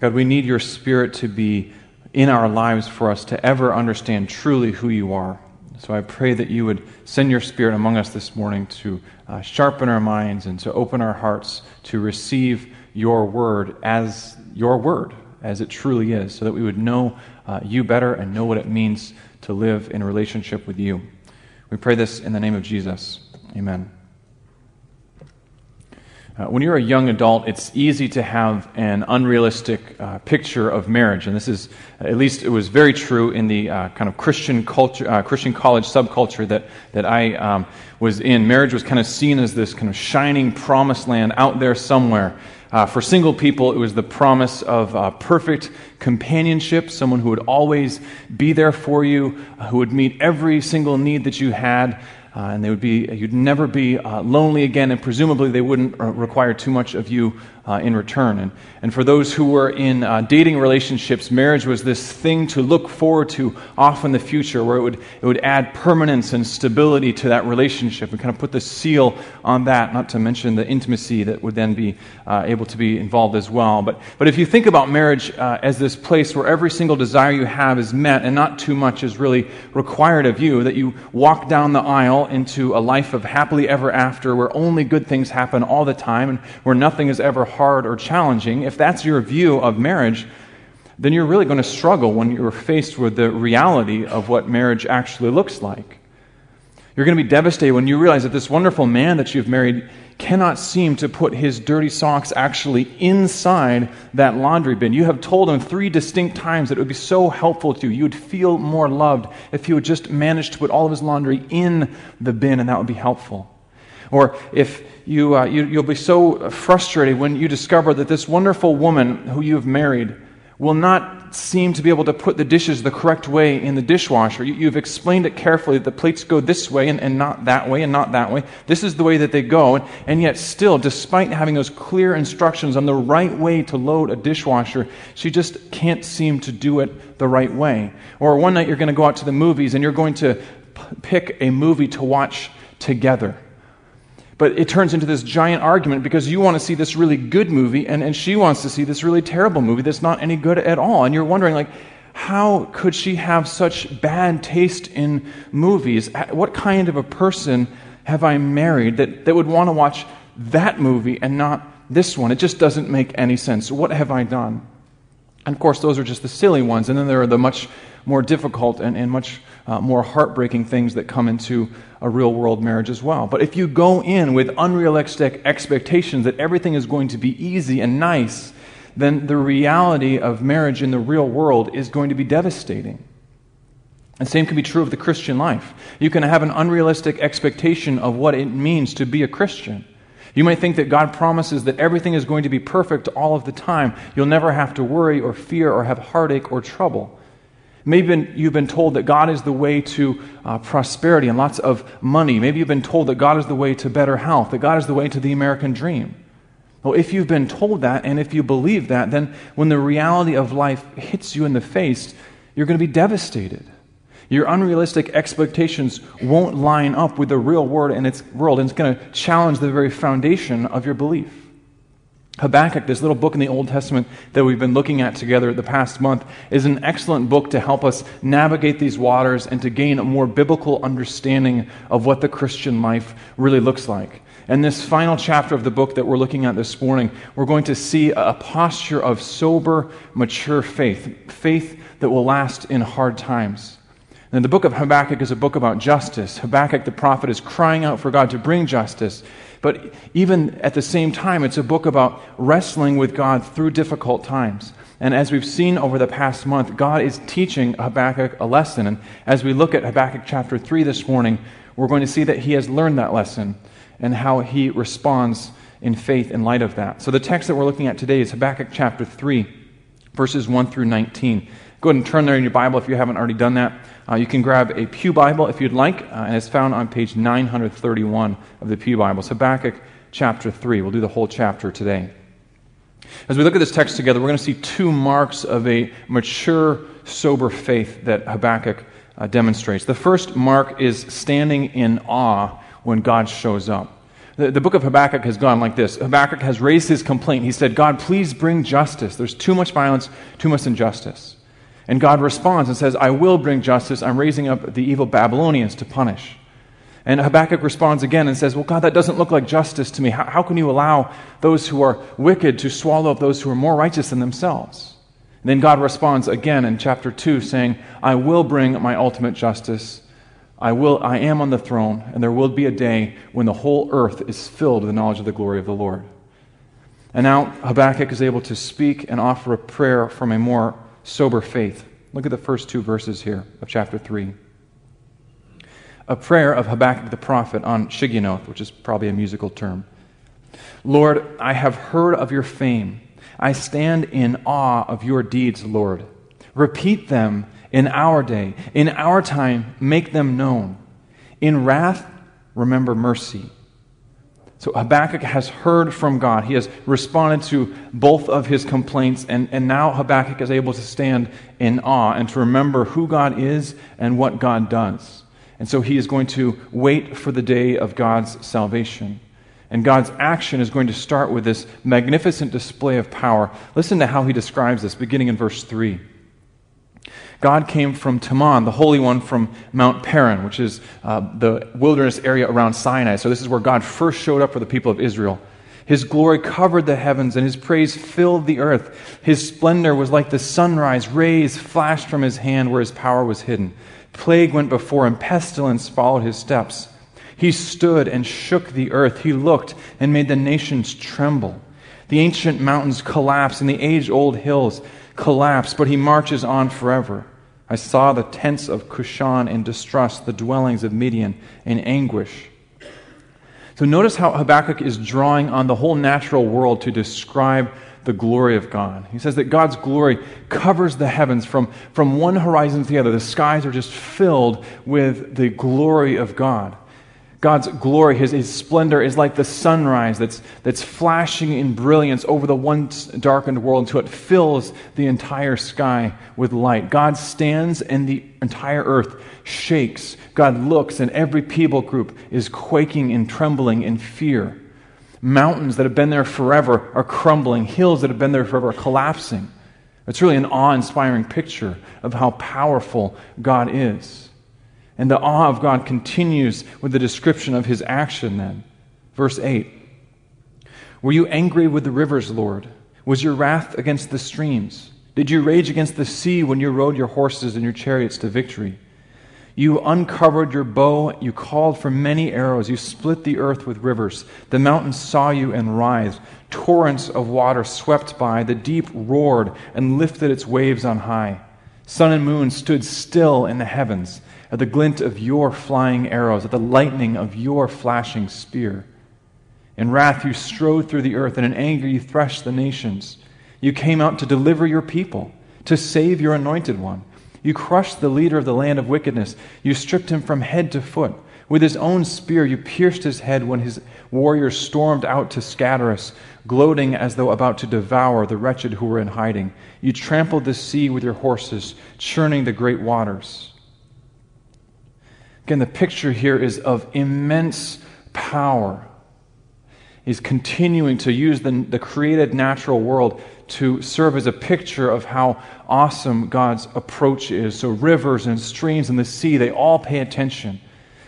God, we need your Spirit to be in our lives for us to ever understand truly who you are. So I pray that you would send your Spirit among us this morning to uh, sharpen our minds and to open our hearts to receive your word as your word, as it truly is, so that we would know uh, you better and know what it means to live in relationship with you. We pray this in the name of Jesus. Amen. Uh, when you're a young adult, it's easy to have an unrealistic uh, picture of marriage, and this is, at least, it was very true in the uh, kind of Christian culture, uh, Christian college subculture that that I um, was in. Marriage was kind of seen as this kind of shining promised land out there somewhere. Uh, for single people, it was the promise of uh, perfect companionship, someone who would always be there for you, who would meet every single need that you had, uh, and they would be, you'd never be uh, lonely again, and presumably they wouldn't uh, require too much of you uh, in return. And, and for those who were in uh, dating relationships, marriage was this thing to look forward to off in the future where it would, it would add permanence and stability to that relationship and kind of put the seal on that, not to mention the intimacy that would then be uh, able to be involved as well. But, but if you think about marriage uh, as this place where every single desire you have is met and not too much is really required of you, that you walk down the aisle into a life of happily ever after where only good things happen all the time and where nothing is ever hard or challenging, if that's your view of marriage, then you're really going to struggle when you're faced with the reality of what marriage actually looks like. You're going to be devastated when you realize that this wonderful man that you've married cannot seem to put his dirty socks actually inside that laundry bin. You have told him three distinct times that it would be so helpful to you. You would feel more loved if he would just manage to put all of his laundry in the bin, and that would be helpful. Or if you, uh, you, you'll be so frustrated when you discover that this wonderful woman who you have married will not seem to be able to put the dishes the correct way in the dishwasher. You, have explained it carefully that the plates go this way and, and, not that way and not that way. This is the way that they go. And, and yet, still, despite having those clear instructions on the right way to load a dishwasher, she just can't seem to do it the right way. Or one night you're going to go out to the movies and you're going to p- pick a movie to watch together. But it turns into this giant argument because you want to see this really good movie and, and she wants to see this really terrible movie that's not any good at all. And you're wondering, like, how could she have such bad taste in movies? What kind of a person have I married that, that would want to watch that movie and not this one? It just doesn't make any sense. What have I done? And of course, those are just the silly ones. And then there are the much more difficult and, and much uh, more heartbreaking things that come into a real world marriage as well. But if you go in with unrealistic expectations that everything is going to be easy and nice, then the reality of marriage in the real world is going to be devastating. And same can be true of the Christian life. You can have an unrealistic expectation of what it means to be a Christian. You might think that God promises that everything is going to be perfect all of the time. You'll never have to worry or fear or have heartache or trouble. Maybe you've been told that God is the way to uh, prosperity and lots of money. Maybe you've been told that God is the way to better health, that God is the way to the American dream. Well, if you've been told that and if you believe that, then when the reality of life hits you in the face, you're going to be devastated. Your unrealistic expectations won't line up with the real world and its world, and it's going to challenge the very foundation of your belief. Habakkuk, this little book in the Old Testament that we've been looking at together the past month, is an excellent book to help us navigate these waters and to gain a more biblical understanding of what the Christian life really looks like. And this final chapter of the book that we're looking at this morning, we're going to see a posture of sober, mature faith, faith that will last in hard times. And the book of Habakkuk is a book about justice. Habakkuk, the prophet, is crying out for God to bring justice. But even at the same time, it's a book about wrestling with God through difficult times. And as we've seen over the past month, God is teaching Habakkuk a lesson. And as we look at Habakkuk chapter 3 this morning, we're going to see that he has learned that lesson and how he responds in faith in light of that. So the text that we're looking at today is Habakkuk chapter 3, verses 1 through 19. Go ahead and turn there in your Bible if you haven't already done that. Uh, you can grab a Pew Bible if you'd like, uh, and it's found on page 931 of the Pew Bible. Habakkuk chapter 3. We'll do the whole chapter today. As we look at this text together, we're going to see two marks of a mature, sober faith that Habakkuk uh, demonstrates. The first mark is standing in awe when God shows up. The, the book of Habakkuk has gone like this Habakkuk has raised his complaint. He said, God, please bring justice. There's too much violence, too much injustice. And God responds and says, I will bring justice. I'm raising up the evil Babylonians to punish. And Habakkuk responds again and says, Well, God, that doesn't look like justice to me. How, how, can you allow those who are wicked to swallow up those who are more righteous than themselves? And then God responds again in chapter 2, saying, I will bring my ultimate justice. I, will, I am on the throne, and there will be a day when the whole earth is filled with the knowledge of the glory of the Lord. And now Habakkuk is able to speak and offer a prayer from a more sober faith. Look at the first two verses here of chapter 3 a prayer of Habakkuk the prophet on Shigionoth, which is probably a musical term. Lord, I have heard of your fame. I stand in awe of your deeds, Lord. Repeat them in our day. In our time, make them known. In wrath, remember mercy. So Habakkuk has heard from God. He has responded to both of his complaints, and, and now Habakkuk is able to stand in awe and to remember who God is and what God does. And so he is going to wait for the day of God's salvation. And God's action is going to start with this magnificent display of power. Listen to how he describes this, beginning in verse 3. God came from Teman, the Holy One from Mount Paran, which is uh, the wilderness area around Sinai. So, this is where God first showed up for the people of Israel. His glory covered the heavens, and his praise filled the earth. His splendor was like the sunrise. Rays flashed from his hand where his power was hidden. Plague went before him, pestilence followed his steps. He stood and shook the earth. He looked and made the nations tremble. The ancient mountains collapse, and the age old hills collapse, but he marches on forever. I saw the tents of Cushan in distress, the dwellings of Midian in anguish. So notice how Habakkuk is drawing on the whole natural world to describe the glory of God. He says that God's glory covers the heavens from, from one horizon to the other. The skies are just filled with the glory of God. God's glory, his, his splendor, is like the sunrise that's, that's flashing in brilliance over the once darkened world until it fills the entire sky with light. God stands and the entire earth shakes. God looks and every people group is quaking and trembling in fear. Mountains that have been there forever are crumbling, hills that have been there forever are collapsing. It's really an awe inspiring picture of how powerful God is. And the awe of God continues with the description of his action then. Verse 8 Were you angry with the rivers, Lord? Was your wrath against the streams? Did you rage against the sea when you rode your horses and your chariots to victory? You uncovered your bow, you called for many arrows, you split the earth with rivers. The mountains saw you and writhed. Torrents of water swept by, the deep roared and lifted its waves on high. Sun and moon stood still in the heavens at the glint of your flying arrows, at the lightning of your flashing spear. In wrath you strode through the earth, and in anger you threshed the nations. You came out to deliver your people, to save your anointed one. You crushed the leader of the land of wickedness. You stripped him from head to foot. With his own spear, you pierced his head when his warriors stormed out to scatter us, gloating as though about to devour the wretched who were in hiding. You trampled the sea with your horses, churning the great waters. Again, the picture here is of immense power. He's continuing to use the, the created natural world to serve as a picture of how awesome God's approach is. So, rivers and streams and the sea, they all pay attention.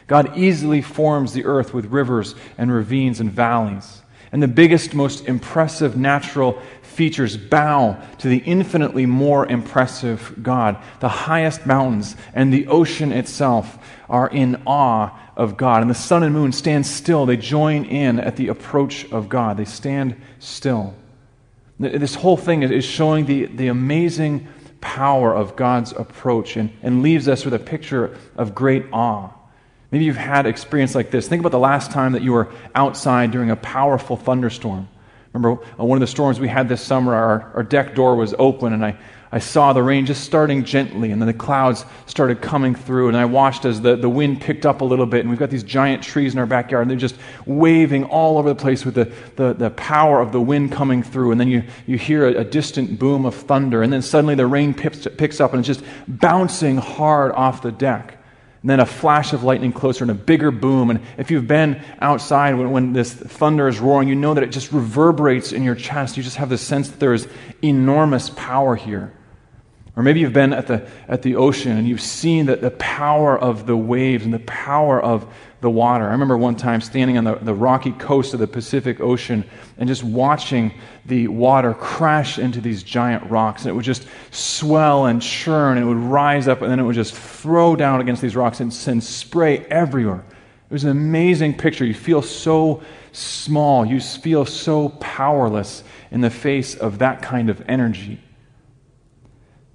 God easily forms the earth with rivers and ravines and valleys. And the biggest, most impressive natural features bow to the infinitely more impressive God. The highest mountains and the ocean itself are in awe of God. And the sun and moon stand still. They join in at the approach of God. They stand still. This whole thing is showing the, the amazing power of God's approach and, and leaves us with a picture of great awe. Maybe you've had experience like this. Think about the last time that you were outside during a powerful thunderstorm. Remember uh, one of the storms we had this summer, our, our deck door was open, and I, I saw the rain just starting gently, and then the clouds started coming through, and I watched as the, the wind picked up a little bit, and we've got these giant trees in our backyard, and they're just waving all over the place with the, the, the power of the wind coming through, and then you, you hear a, a distant boom of thunder, and then suddenly the rain picks, picks up, and it's just bouncing hard off the deck. And then a flash of lightning closer and a bigger boom. And if you've been outside when, when, this thunder is roaring, you know that it just reverberates in your chest. You just have the sense that there is enormous power here. Or maybe you've been at the, at the ocean and you've seen that the power of the waves and the power of the water. I remember one time standing on the, the rocky coast of the Pacific Ocean and just watching the water crash into these giant rocks. And it would just swell and churn and it would rise up and then it would just throw down against these rocks and send spray everywhere. It was an amazing picture. You feel so small, you feel so powerless in the face of that kind of energy.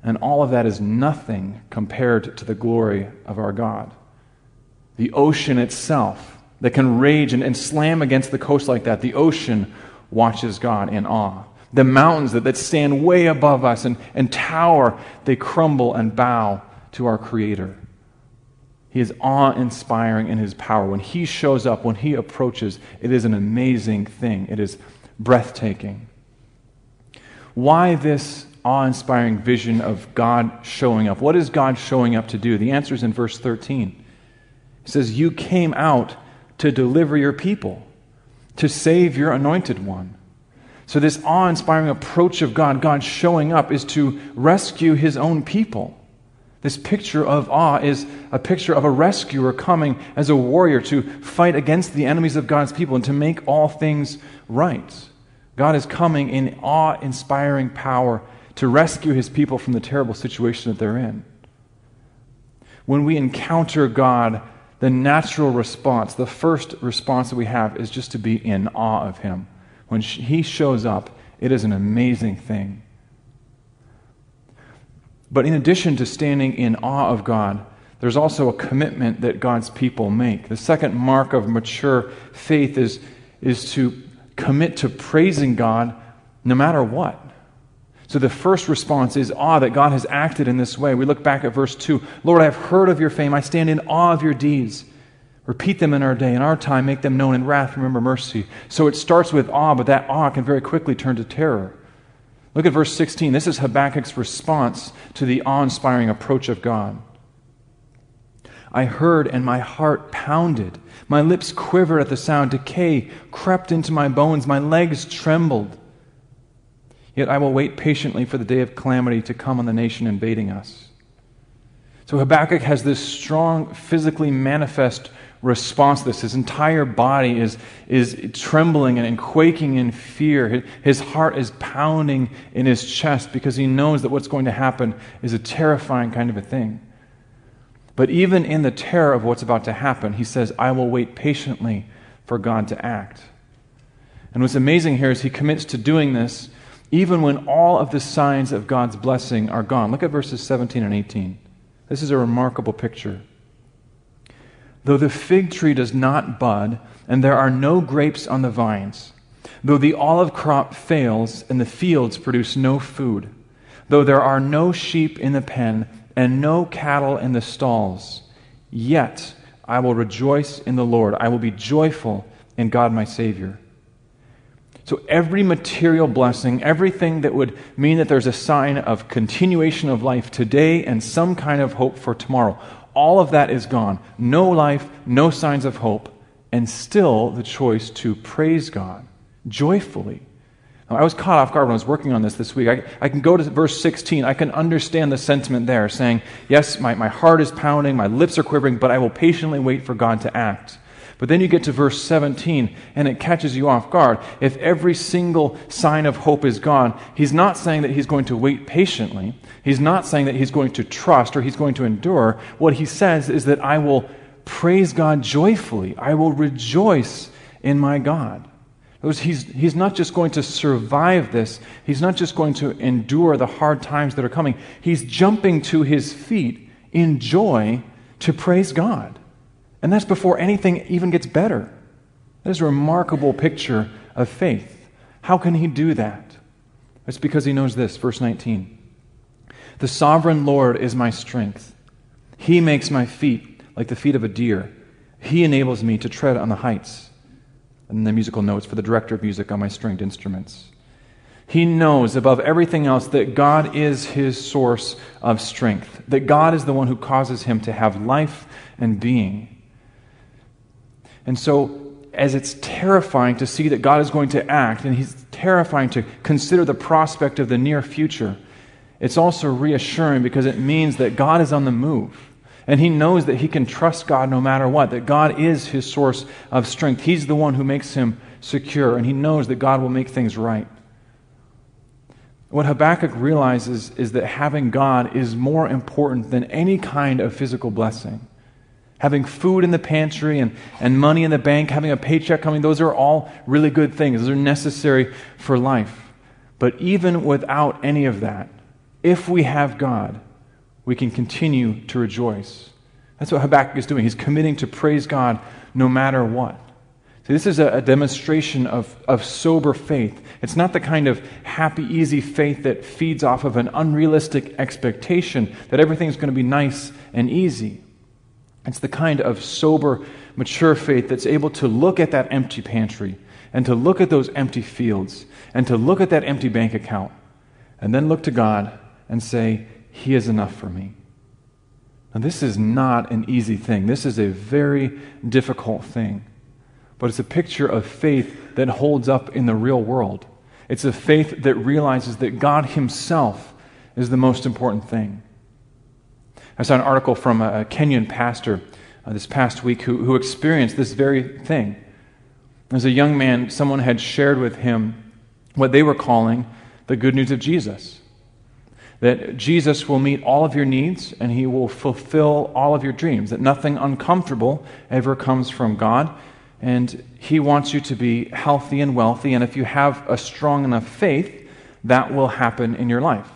And all of that is nothing compared to the glory of our God the ocean itself that can rage and, and slam against the coast like that, the ocean watches God in awe. The mountains that, that stand way above us and, and tower, they crumble and bow to our Creator. He is awe inspiring in his power. When he shows up, when he approaches, it is an amazing thing. It is breathtaking. Why this awe inspiring vision of God showing up? What is God showing up to do? The answer is in verse 13. He says, You came out to deliver your people, to save your anointed one. So, this awe inspiring approach of God, God showing up, is to rescue his own people. This picture of awe is a picture of a rescuer coming as a warrior to fight against the enemies of God's people and to make all things right. God is coming in awe inspiring power to rescue his people from the terrible situation that they're in. When we encounter God the natural response, the first response that we have is just to be in awe of him. When he shows up, it is an amazing thing. But in addition to standing in awe of God, there's also a commitment that God's people make. The second mark of mature faith is, is to commit to praising God no matter what. So the first response is awe that God has acted in this way. We look back at verse 2 Lord, I have heard of your fame. I stand in awe of your deeds. Repeat them in our day. In our time, make them known in wrath. Remember mercy. So it starts with awe, but that awe can very quickly turn to terror. Look at verse 16. This is Habakkuk's response to the awe inspiring approach of God. I heard, and my heart pounded. My lips quivered at the sound. Decay crept into my bones. My legs trembled. Yet I will wait patiently for the day of calamity to come on the nation invading us. So Habakkuk has this strong, physically manifest response to this. His entire body is, is trembling and, quaking in fear. His heart is pounding in his chest because he knows that what's going to happen is a terrifying kind of a thing. But even in the terror of what's about to happen, he says, I will wait patiently for God to act. And what's amazing here is he commits to doing this even when all of the signs of God's blessing are gone. Look at verses 17 and 18. This is a remarkable picture. Though the fig tree does not bud, and there are no grapes on the vines, though the olive crop fails, and the fields produce no food, though there are no sheep in the pen, and no cattle in the stalls, yet I will rejoice in the Lord. I will be joyful in God my Savior. So, every material blessing, everything that would mean that there's a sign of continuation of life today and some kind of hope for tomorrow, all of that is gone. No life, no signs of hope, and still the choice to praise God joyfully. Now, I was caught off guard when I was working on this this week. I, I can go to verse 16. I can understand the sentiment there, saying, Yes, my, my heart is pounding, my lips are quivering, but I will patiently wait for God to act. But then you get to verse 17 and it catches you off guard. If every single sign of hope is gone, he's not saying that he's going to wait patiently. He's not saying that he's going to trust or he's going to endure. What he says is that I will praise God joyfully. I will rejoice in my God. He's, he's not just going to survive this, he's not just going to endure the hard times that are coming. He's jumping to his feet in joy to praise God. And that's before anything even gets better. That is a remarkable picture of faith. How can he do that? It's because he knows this, verse 19. The sovereign Lord is my strength. He makes my feet like the feet of a deer. He enables me to tread on the heights. And the musical notes for the director of music on my stringed instruments. He knows above everything else that God is his source of strength, that God is the one who causes him to have life and being. And so, as it's terrifying to see that God is going to act, and he's terrifying to consider the prospect of the near future, it's also reassuring because it means that God is on the move. And he knows that he can trust God no matter what, that God is his source of strength. He's the one who makes him secure, and he knows that God will make things right. What Habakkuk realizes is that having God is more important than any kind of physical blessing. Having food in the pantry and, and money in the bank, having a paycheck coming, those are all really good things. Those are necessary for life. But even without any of that, if we have God, we can continue to rejoice. That's what Habakkuk is doing. He's committing to praise God no matter what. See, this is a, a, demonstration of, of sober faith. It's not the kind of happy, easy faith that feeds off of an unrealistic expectation that everything's going to be nice and easy. It's the kind of sober, mature faith that's able to look at that empty pantry and to look at those empty fields and to look at that empty bank account and then look to God and say, He is enough for me. Now, this is not an easy thing. This is a very difficult thing but it's a picture of faith that holds up in the real world. It's a faith that realizes that God Himself is the most important thing. I saw an article from a Kenyan pastor uh, this past week who, who experienced this very thing. As a young man, someone had shared with him what they were calling the good news of Jesus. That Jesus will meet all of your needs and he will fulfill all of your dreams. That nothing uncomfortable ever comes from God and He wants you to be healthy and wealthy. And if you have a strong enough faith, that will happen in your life.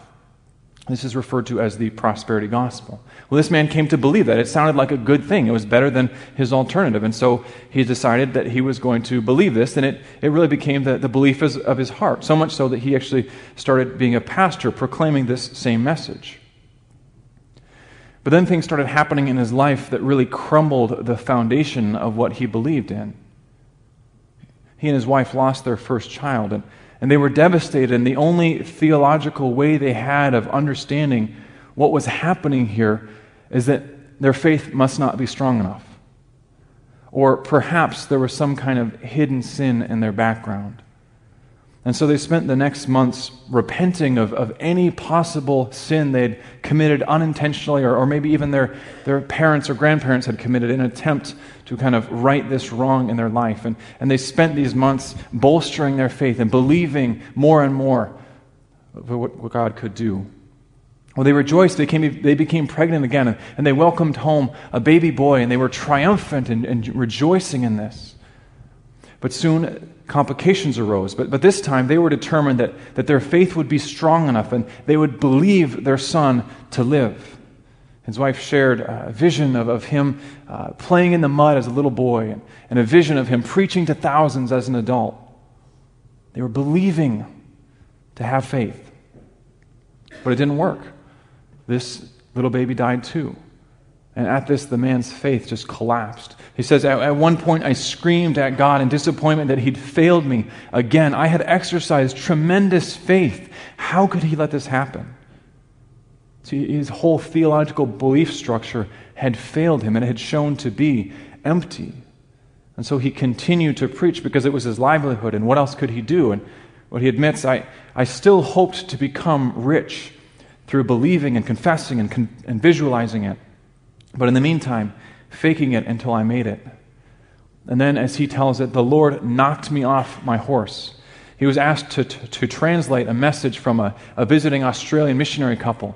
This is referred to as the prosperity gospel. Well, this man came to believe that. It sounded like a good thing. It was better than his alternative. And so he decided that he was going to believe this, and it, it really became the, the belief of his heart. So much so that he actually started being a pastor proclaiming this same message. But then things started happening in his life that really crumbled the foundation of what he believed in. He and his wife lost their first child, and, and they were devastated. And the only theological way they had of understanding what was happening here is that their faith must not be strong enough. Or perhaps there was some kind of hidden sin in their background. And so they spent the next months repenting of, of any possible sin they'd committed unintentionally, or, or maybe even their, their parents or grandparents had committed in an attempt to kind of right this wrong in their life. And, and they spent these months bolstering their faith and believing more and more of what, what God could do. Well, they rejoiced. They, came, they became pregnant again, and they welcomed home a baby boy, and they were triumphant and, and rejoicing in this. But soon complications arose. But, but this time they were determined that, that their faith would be strong enough and they would believe their son to live. His wife shared a vision of, of him uh, playing in the mud as a little boy and, and a vision of him preaching to thousands as an adult. They were believing to have faith. But it didn't work. This little baby died too. And at this, the man's faith just collapsed. He says, at, at, one point, I screamed at God in disappointment that he'd failed me again. I had exercised tremendous faith. How could he let this happen? See, his whole theological belief structure had failed him and it had shown to be empty. And so he continued to preach because it was his livelihood, and what else could he do? And what he admits, I, I still hoped to become rich through believing and confessing and, con- and visualizing it. But in the meantime, faking it until I made it. And then, as he tells it, the Lord knocked me off my horse. He was asked to, to, to translate a message from a, a visiting Australian missionary couple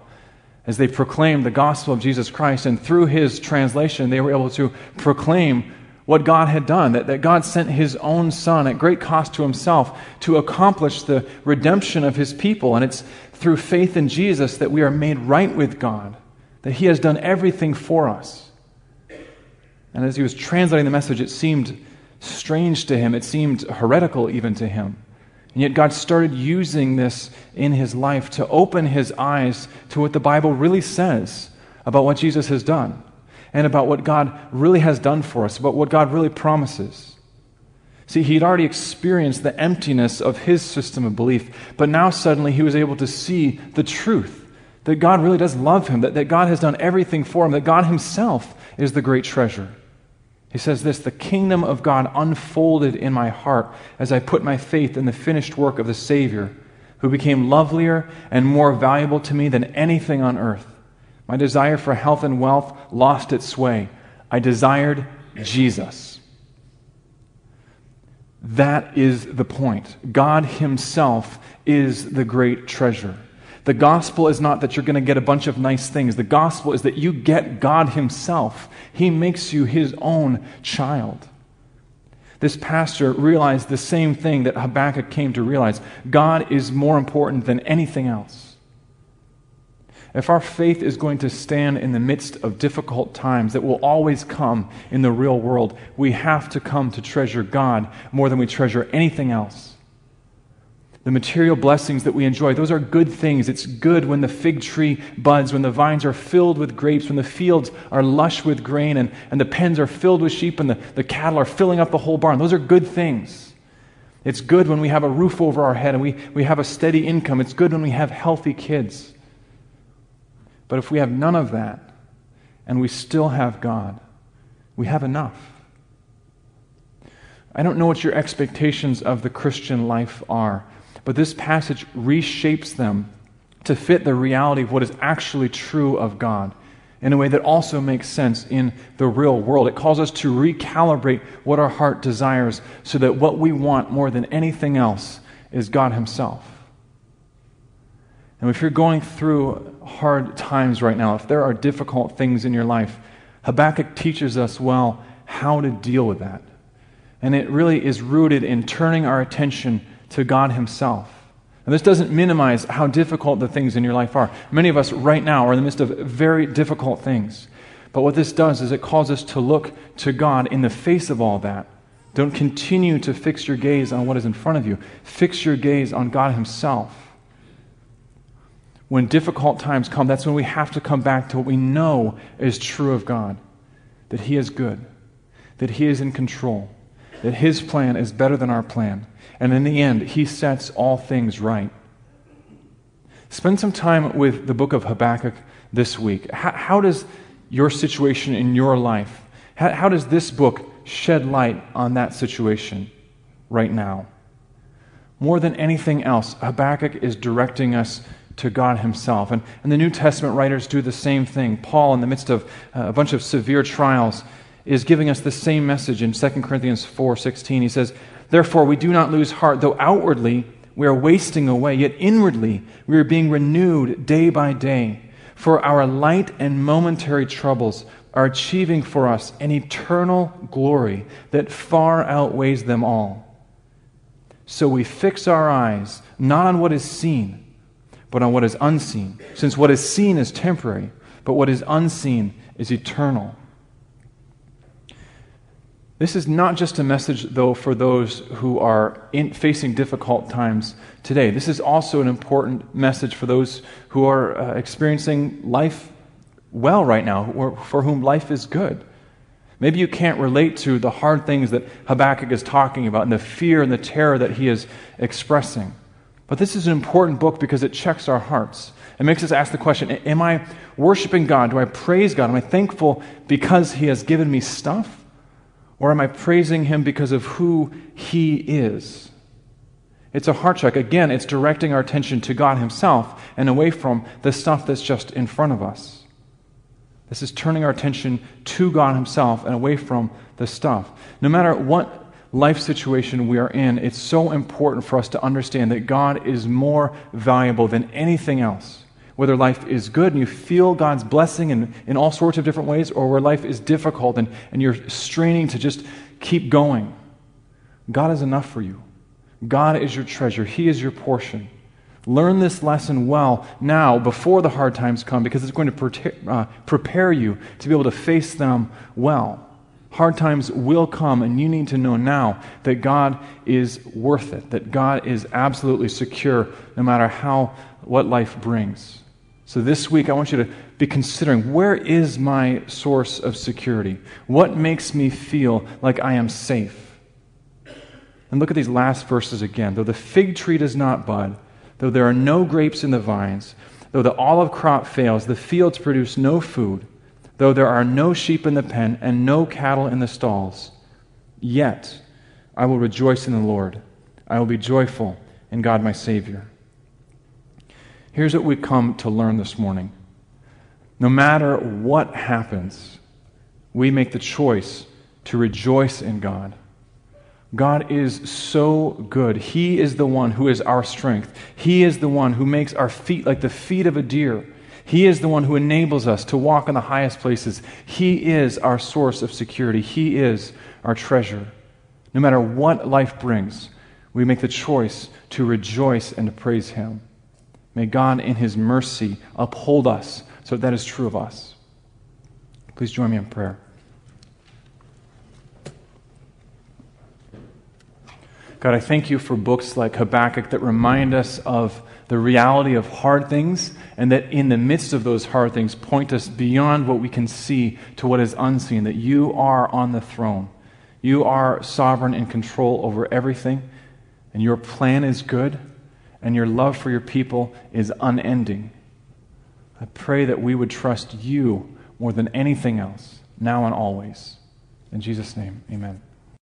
as they proclaimed the gospel of Jesus Christ. And through his translation, they were able to proclaim what God had done, that, that God sent his own son at great cost to himself to accomplish the redemption of his people. And it's through faith in Jesus that we are made right with God, that he has done everything for us. And as he was translating the message, it seemed strange to him. It seemed heretical even to him. And yet, God started using this in his life to open his eyes to what the Bible really says about what Jesus has done and about what God really has done for us, about what God really promises. See, he'd already experienced the emptiness of his system of belief, but now suddenly he was able to see the truth that God really does love him, that, that God has done everything for him, that God himself is the great treasure. He says this the kingdom of God unfolded in my heart as I put my faith in the finished work of the Savior, who became lovelier and more valuable to me than anything on earth. My desire for health and wealth lost its sway. I desired Jesus. That is the point. God Himself is the great treasure. The gospel is not that you're going to get a bunch of nice things. The gospel is that you get God Himself. He makes you His own child. This pastor realized the same thing that Habakkuk came to realize God is more important than anything else. If our faith is going to stand in the midst of difficult times that will always come in the real world, we have to come to treasure God more than we treasure anything else the material blessings that we enjoy, those are good things. It's good when the fig tree buds, when the vines are filled with grapes, when the fields are lush with grain, and, and the pens are filled with sheep, and the, the cattle are filling up the whole barn. Those are good things. It's good when we have a roof over our head and we, we have a steady income. It's good when we have healthy kids. But if we have none of that and we still have God, we have enough. I don't know what your expectations of the Christian life are. But this passage reshapes them to fit the reality of what is actually true of God in a way that also makes sense in the real world. It calls us to recalibrate what our heart desires so that what we want more than anything else is God Himself. And if you're going through hard times right now, if there are difficult things in your life, Habakkuk teaches us well how to deal with that. And it really is rooted in turning our attention to God Himself. And this doesn't minimize how difficult the things in your life are. Many of us right now are in the midst of very difficult things. But what this does is it calls us to look to God in the face of all that. Don't continue to fix your gaze on what is in front of you, fix your gaze on God Himself. When difficult times come, that's when we have to come back to what we know is true of God that He is good, that He is in control, that His plan is better than our plan, and in the end, he sets all things right. Spend some time with the book of Habakkuk this week. How, how does your situation in your life, how, how does this book shed light on that situation right now? More than anything else, Habakkuk is directing us to God Himself. And, and the New Testament writers do the same thing. Paul, in the midst of uh, a bunch of severe trials, is giving us the same message in 2 Corinthians 4:16. He says, Therefore, we do not lose heart, though outwardly we are wasting away, yet inwardly we are being renewed day by day. For our light and momentary troubles are achieving for us an eternal glory that far outweighs them all. So we fix our eyes not on what is seen, but on what is unseen, since what is seen is temporary, but what is unseen is eternal. This is not just a message, though, for those who are in, facing difficult times today. This is also an important message for those who are uh, experiencing life well right now, or for whom life is good. Maybe you can't relate to the hard things that Habakkuk is talking about and the fear and the terror that he is expressing. But this is an important book because it checks our hearts. It makes us ask the question Am I worshiping God? Do I praise God? Am I thankful because He has given me stuff? Or am I praising him because of who he is? It's a heart check. Again, it's directing our attention to God himself and away from the stuff that's just in front of us. This is turning our attention to God himself and away from the stuff. No matter what life situation we are in, it's so important for us to understand that God is more valuable than anything else whether life is good and you feel God's blessing in, in all sorts of different ways, or where life is difficult and, and you're straining to just keep going. God is enough for you. God is your treasure, He is your portion. Learn this lesson well now before the hard times come because it's going to uh, prepare you to be able to face them well. Hard times will come, and you need to know now that God is worth it, that God is absolutely secure no matter how what life brings. So this week, I want you to be considering where is my source of security? What makes me feel like I am safe? And look at these last verses again. Though the fig tree does not bud, though there are no grapes in the vines, though the olive crop fails, the fields produce no food, though there are no sheep in the pen and no cattle in the stalls, yet I will rejoice in the Lord. I will be joyful in God my Savior. Here's what we come to learn this morning. No matter what happens, we make the choice to rejoice in God. God is so good. He is the one who is our strength. He is the one who makes our feet like the feet of a deer. He is the one who enables us to walk in the highest places. He is our source of security. He is our treasure. No matter what life brings, we make the choice to rejoice and to praise Him. May God, in His mercy, uphold us so that, is true of us. Please join me in prayer. God, I thank you for books like Habakkuk that remind us of the reality of hard things, and that in the midst of those hard things, point us beyond what we can see to what is unseen, that you are on the throne. You are sovereign and control over everything, and your plan is good, and your love for your people is unending. I pray that we would trust you more than anything else, now and always. In Jesus' name, amen.